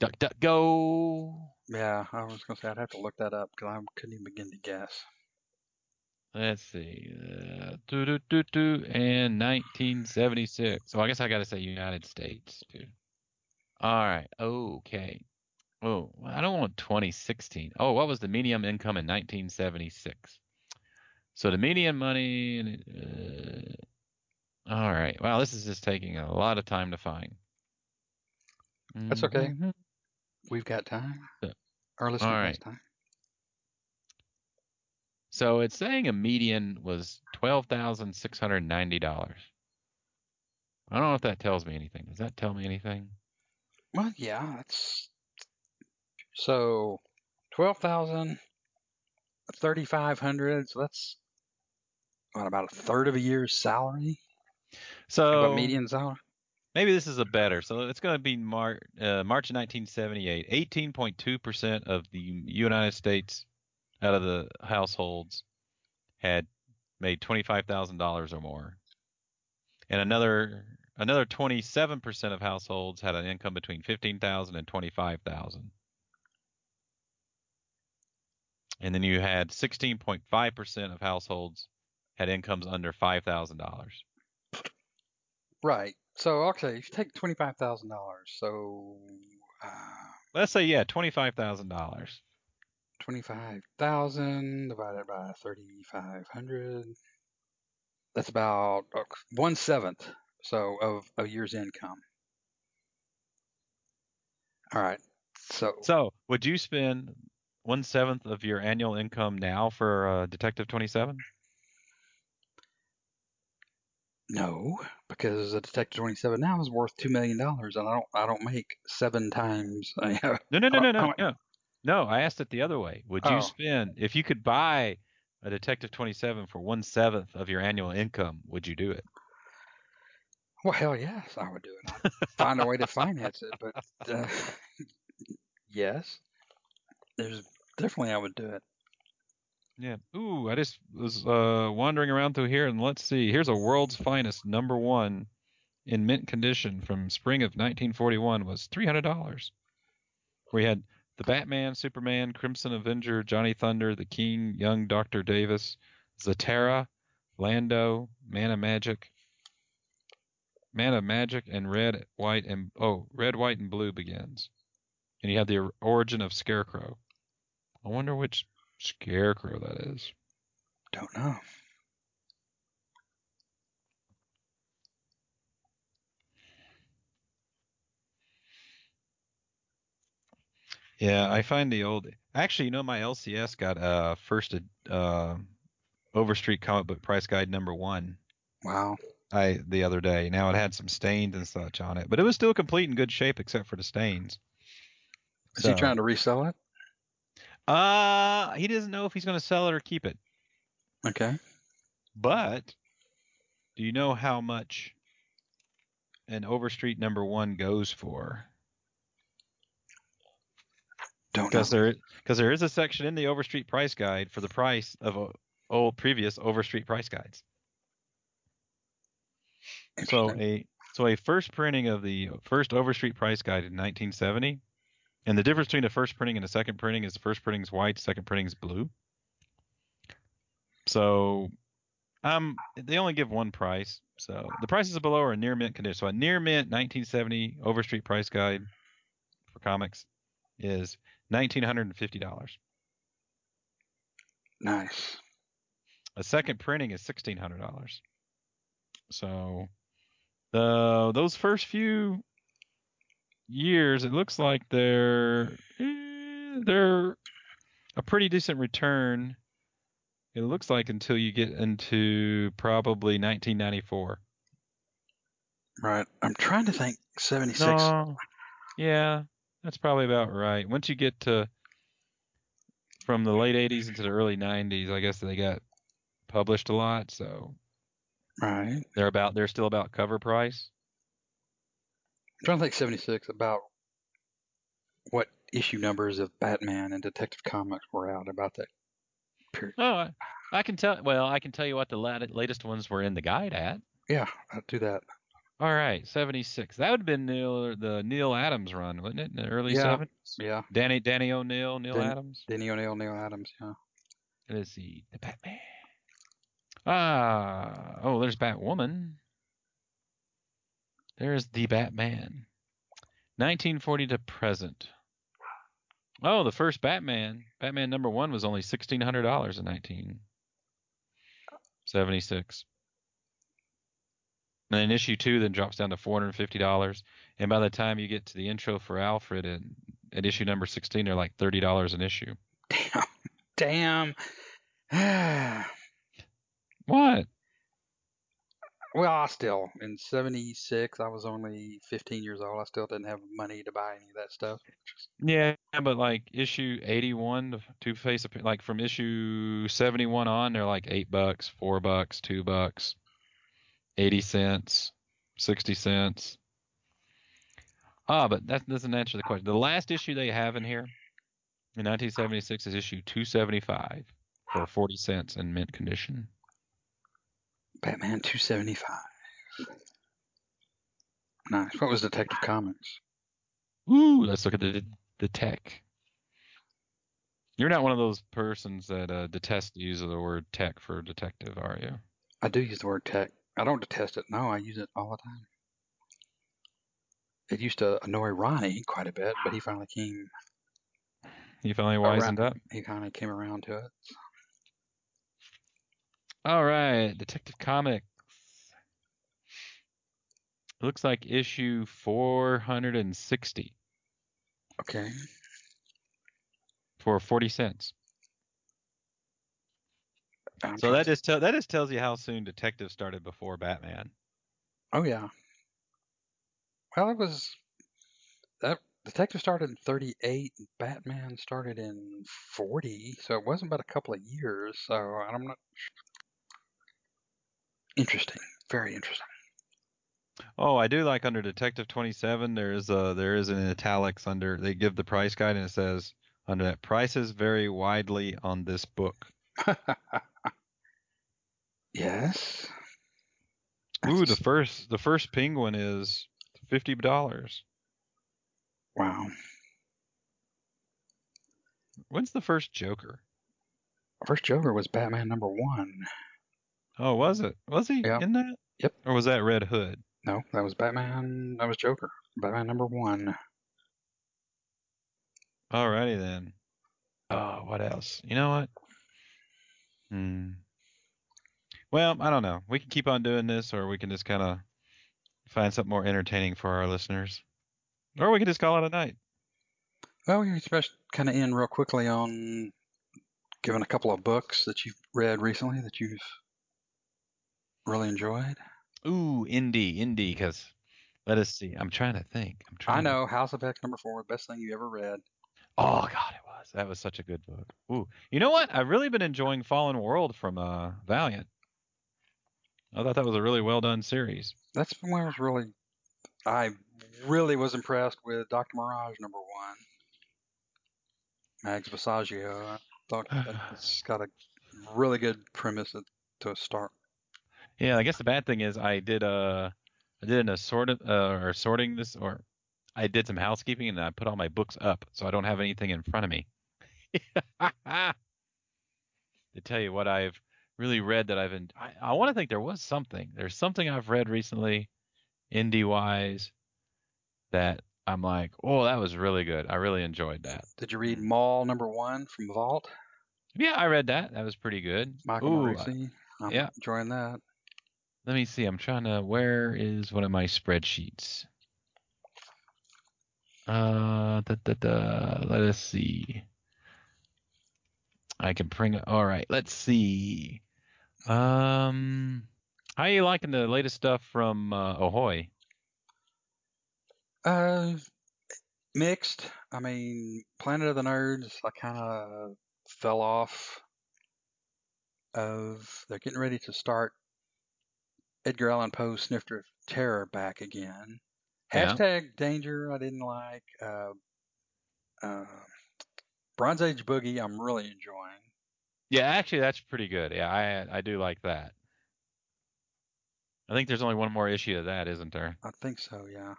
Duck, duck, go. Yeah, I was going to say I'd have to look that up because I couldn't even begin to guess. Let's see. Uh, doo, doo, doo, doo, and 1976. So I guess I got to say United States too. All right. Okay. Oh, I don't want 2016. Oh, what was the median income in 1976? So the median money. Uh, all right. Wow, this is just taking a lot of time to find. That's okay. Mhm. We've got time. Our listener All has right. time. So it's saying a median was twelve thousand six hundred ninety dollars. I don't know if that tells me anything. Does that tell me anything? Well, yeah, that's so twelve thousand, thirty five hundred. So that's what about a third of a year's salary? So median salary? Maybe this is a better. So it's going to be Mar- uh, March of 1978. 18.2 percent of the United States out of the households had made twenty-five thousand dollars or more, and another another 27 percent of households had an income between 15,000 and 25,000. and then you had 16.5 percent of households had incomes under five thousand dollars. Right. So okay, if you take twenty five thousand dollars, so uh, Let's say yeah, twenty-five thousand dollars. twenty five thousand divided by thirty five hundred. That's about uh, one seventh. So of a year's income. All right. So, So, would you spend one seventh of your annual income now for uh, Detective 27? No, because a Detective Twenty Seven now is worth two million dollars, and I don't I don't make seven times. No, no, no, no, no, no. No, I asked it the other way. Would you Oh. spend if you could buy a Detective 27 for one seventh of your annual income? Would you do it? well, hell yes, I would do it. I'd find a way to finance it, but uh, yes, there's Definitely, I would do it. Yeah. Ooh, I just was uh, wandering around through here, and let's see. Here's a world's finest number one in mint condition from spring of 1941 was $300. We had the Batman, Superman, Crimson Avenger, Johnny Thunder, the King, Young Doctor Davis, Zatara, Lando, Man of Magic, Man of Magic, and Red, White, and oh, Red, White, and Blue begins. And you have the origin of Scarecrow. I wonder which Scarecrow that is. Don't know. Yeah, I find the old. Actually, you know, my LCS got uh first uh Overstreet comic book price guide number one. Wow. I the other day. Now it had some stains and such on it, but it was still complete in good shape except for the stains. Is So- he trying to resell it? Uh, he doesn't know if he's going to sell it or keep it. Okay. But do you know how much an Overstreet number one goes for? Don't know. Because there, because there is a section in the Overstreet price guide for the price of uh, old previous Overstreet price guides. So a so a first printing of the first Overstreet price guide in 1970, and the difference between the first printing and the second printing is the first printing is white, second printing is blue. So, um, they only give one price. So the prices below are near mint condition. So a near mint 1970 Overstreet price guide for comics is $1,950. nice. A second printing is $1,600. So the those first few years, it looks like they're eh, they're a pretty decent return. It looks like until you get into probably 1994. Right. I'm trying to think. 76. No, yeah, that's probably about right. Once you get to from the late 80s into the early 90s, I guess they got published a lot, so Right. they're about they're still about cover price. I'm trying to think 76 about what issue numbers of Batman and Detective Comics were out about that period. Oh, I, I can tell. Well, I can tell you what the lat- latest ones were in the guide at. Yeah, I'll do that. All right, 76. That would have been Neal, the Neal Adams run, wouldn't it? In the early Yeah. 70s. Yeah. Danny Danny O'Neil, Neal Dan- Adams. Denny O'Neil, Neal Adams. Yeah. Let's see, the Batman. Ah, oh, there's Batwoman. There's the Batman. 1940 to present. Oh, the first Batman, Batman number one, was only $1,600 in 1976. And then issue two then drops down to $450. And by the time you get to the intro for Alfred at, at issue number 16, they're like $30 an issue. Damn. Damn. What? Well, I still, in 76, I was only 15 years old. I still didn't have money to buy any of that stuff. Yeah, but like issue 81 to Two Face, like from issue 71 on, they're like eight bucks, four bucks, two bucks, 80 cents, 60 cents. Ah, but that doesn't answer the question. The last issue they have in here in 1976 is issue 275 for 40 cents in mint condition. Batman 275. Nice. What was Detective Comics? Ooh, let's look at the the tech. You're not one of those persons that uh, detest the use of the word tech for detective, are you? I do use the word tech. I don't detest it. No, I use it all the time. It used to annoy Ronnie quite a bit, but he finally came. You finally Around- up. He finally came around to it. All right, Detective Comics. Looks like issue 460 Okay. for 40 cents. I'm So that just tell that just tells you how soon Detective started before Batman. Oh yeah. Well, it was that Detective started in 38, Batman started in 40, so it wasn't but a couple of years. So I'm not. Interesting. Very interesting. Oh, I do like under Detective 27. There is a there is an italics under they give the price guide and it says under that prices vary widely on this book. yes. Ooh, the first the first penguin is fifty dollars. wow. When's the first Joker? First Joker was Batman number one. Oh, was it? Was he Yeah. in that? Yep. Or was that Red Hood? No, that was Batman. That was Joker. Batman number one. Alrighty then. Oh, what else? You know what? Hmm. Well, I don't know. We can keep on doing this, or we can just kind of find something more entertaining for our listeners, or we can just call it a night. Well, we can kind of end real quickly on giving a couple of books that you've read recently that you've really enjoyed. Ooh, indie, indie, because let us see. I'm trying to think. I'm trying. I know House of X number four, best thing you ever read. Oh God, it was. That was such a good book. Ooh, you know what? I've really been enjoying Fallen World from uh, Valiant. I thought that was a really well done series. That's when I was really, I really was impressed with Doctor Mirage number one. Mags Visaggio. I thought it's got a really good premise to start. Yeah, I guess the bad thing is I did uh I did an assorted uh, or sorting this or I did some housekeeping and I put all my books up so I don't have anything in front of me. to tell you what I've really read that I've en- I, I want to think there was something. There's something I've read recently, indie wise, that I'm like, oh, that was really good. I really enjoyed that. Did you read Mall number one from Vault? Yeah, I read that. That was pretty good. Michael Ooh. I'm yeah. enjoying that. Let me see. I'm trying to. Where is one of my spreadsheets? Uh, da, da, da, let us see. I can bring. It. All right. Let's see. Um, how are you liking the latest stuff from uh, Ahoy? Uh, mixed. I mean, Planet of the Nerds. I kind of fell off of. They're getting ready to start Edgar Allan Poe's Snifter of Terror back again. Yeah. Hashtag Danger. I didn't like. Uh, uh, Bronze Age Boogie. I'm really enjoying. Yeah, actually, that's pretty good. Yeah, I I do like that. I think there's only one more issue of that, isn't there? I think so. Yeah.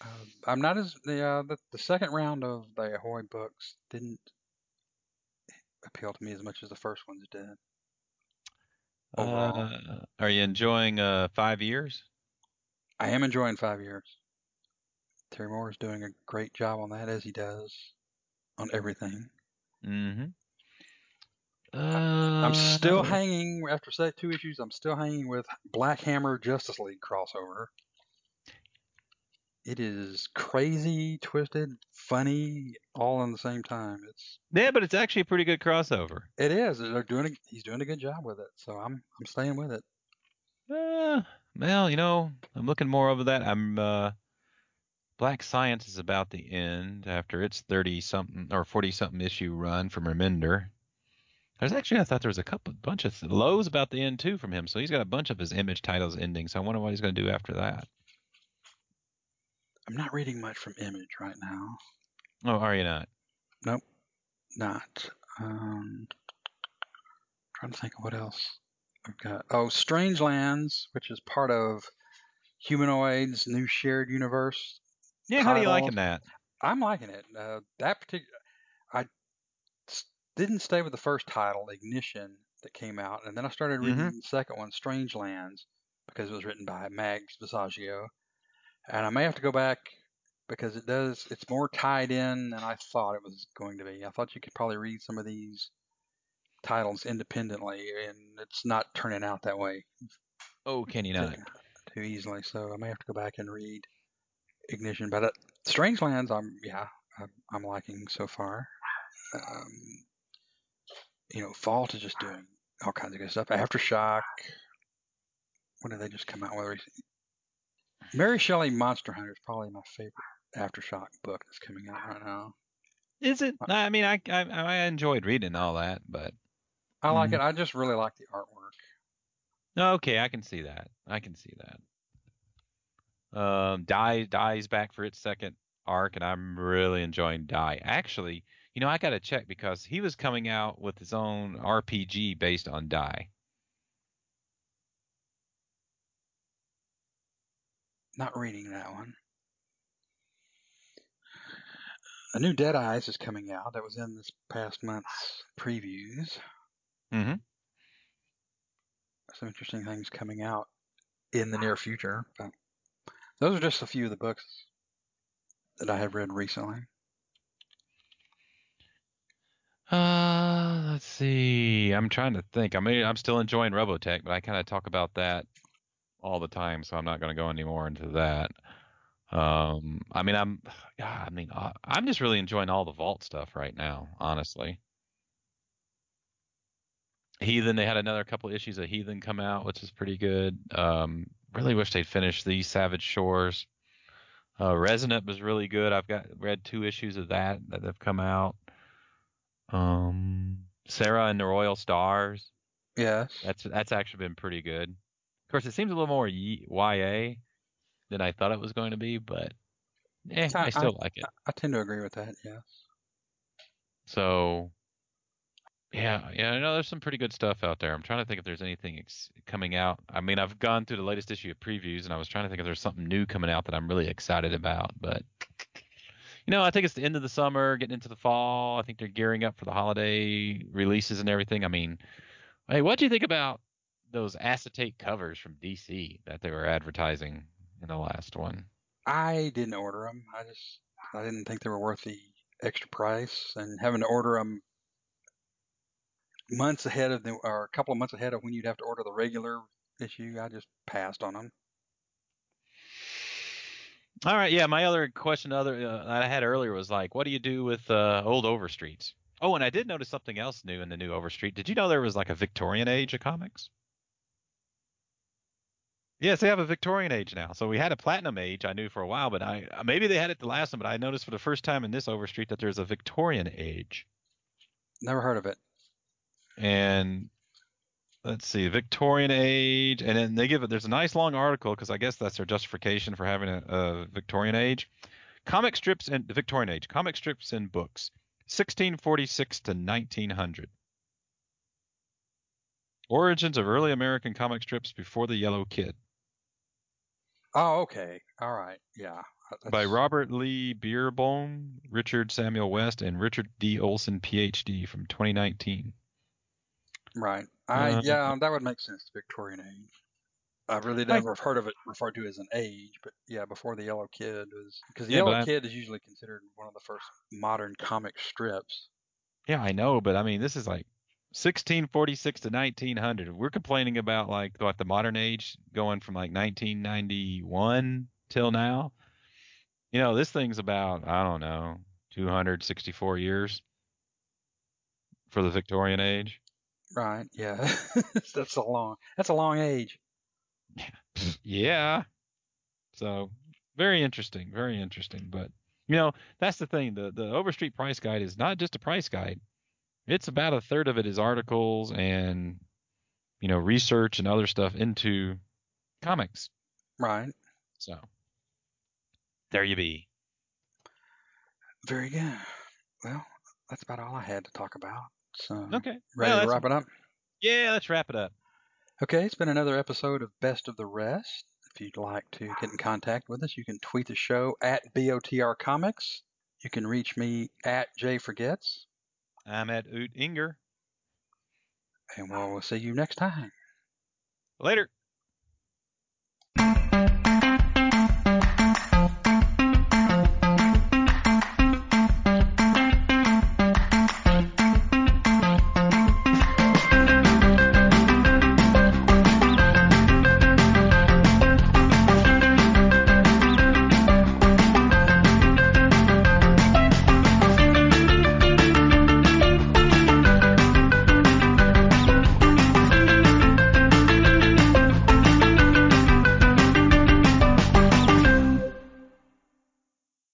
Uh, I'm not as the, uh, the the second round of the Ahoy books didn't appeal to me as much as the first ones did. Overall. Uh, are you enjoying uh five years? I am enjoying Five Years. Terry Moore is doing a great job on that, as he does on everything. Mm-hmm. Uh, I'm still hanging after two issues. I'm still hanging with Black Hammer Justice League crossover. It is crazy, twisted, funny, all in the same time. It's Yeah, but it's actually a pretty good crossover. it is. They're doing. A, he's doing a good job with it. So I'm I'm staying with it. Uh, well, you know, I'm looking more over that. I'm uh, Black Science is about the end after its 30 something or 40 something issue run from Remender. There's actually I thought there was a couple bunch of lows about the end too from him. So he's got a bunch of his image titles ending. So I wonder what he's going to do after that. I'm not reading much from Image right now. Oh, are you not? Nope, not. Um, trying to think of what else I've got. Oh, Strange Lands, which is part of Humanoid's new shared universe. Yeah, how do you liking that? I'm liking it. Uh, that particular, I s- didn't stay with the first title, Ignition, that came out, and then I started reading Mhm. the second one, Strange Lands, because it was written by Mags Visaggio, and I may have to go back because it does. It's more tied in than I thought it was going to be. I thought you could probably read some of these titles independently, and it's not turning out that way Oh, can you not? too easily. So I may have to go back and read Ignition. But uh, Strange Lands, I'm yeah, I'm, I'm liking so far. Um, you know, Vault is just doing all kinds of good stuff. Aftershock. What did they just come out with? Mary Shelley Monster Hunter is probably my favorite Aftershock book that's coming out right now. Is it? I mean, I, I I enjoyed reading all that, but I like Mhm. it. I just really like the artwork. okay, I can see that. I can see that. Um, Die Die's back for its second arc, and I'm really enjoying Die. Actually, you know, I got to check because he was coming out with his own RPG based on Die. Not reading that one. A new Dead Eyes is coming out. That was in this past month's previews. Mm-hmm. Some interesting things coming out in the near future. But those are just a few of the books that I have read recently. Uh, let's see. I'm trying to think. I mean, I'm still enjoying Robotech, but I kind of talk about that all the time, so I'm not going to go any more into that. Um, I mean, I'm, yeah, I mean, uh, I'm just really enjoying all the Vault stuff right now, honestly. Heathen, they had another couple issues of Heathen come out, which is pretty good. Um, really wish they'd finish the Savage Shores. Uh, Resonant was really good. I've got read two issues of that that have come out. Um, Sera and the Royal Stars. Yes. That's that's actually been pretty good. Of course, it seems a little more YA than I thought it was going to be, but eh, I, I- still like it. I tend to agree with that. Yes. So, yeah, yeah, I know there's some pretty good stuff out there. I'm trying to think if there's anything ex- coming out. I mean, I've gone through the latest issue of previews, and I was trying to think if there's something new coming out that I'm really excited about. But, you know, I think it's the end of the summer, getting into the fall. I think they're gearing up for the holiday releases and everything. I mean, hey, what do you think about those acetate covers from DC that they were advertising in the last one? I didn't order them. I just I didn't think they were worth the extra price and having to order them months ahead of the or a couple of months ahead of when you'd have to order the regular issue. I just passed on them. All right, yeah. My other question, other uh, that I had earlier was like, what do you do with uh, old Overstreets? Oh, and I did notice something else new in the new Overstreet. Did you know there was like a Victorian age of comics? Yes, they have a Victorian age now. So we had a Platinum age, I knew for a while, but I uh, maybe they had it the last one, but I noticed for the first time in this Overstreet that there's a Victorian age. Never heard of it. and let's see victorian age and then they give it there's a nice long article because i guess that's their justification for having a, a victorian age comic strips and the victorian age comic strips and books 1646 to 1900 origins of early american comic strips before the yellow kid Oh, okay. All right. Yeah. by robert lee beerbohm richard samuel west and richard d olson phd from 2019 Right. I Uh, yeah, that would make sense. The Victorian age. I really never have heard of it referred to as an age, but yeah, before the Yellow Kid was because the Yeah, Yellow I- Kid is usually considered one of the first modern comic strips. Yeah, I know, but I mean, this is like 1646 to 1900. We're complaining about like what the modern age going from like 1991 till now. You know, this thing's about I don't know 264 years for the Victorian age. Right. Yeah. that's a long. That's a long age. Yeah. So very interesting, very interesting. But you know, that's the thing. The the Overstreet Price Guide is not just a price guide. It's about a third of it is articles and you know research and other stuff into comics. Right. So there you be. Very good. Well, that's about all I had to talk about. So Okay. ready Well, to wrap it up. Yeah, let's wrap it up. Okay, it's been another episode of Best of the Rest. If you'd like to get in contact with us, you can tweet the show at BOTR Comics. You can reach me at Jay Forgets, I'm at Oot Inger. and we'll see you next time. Later.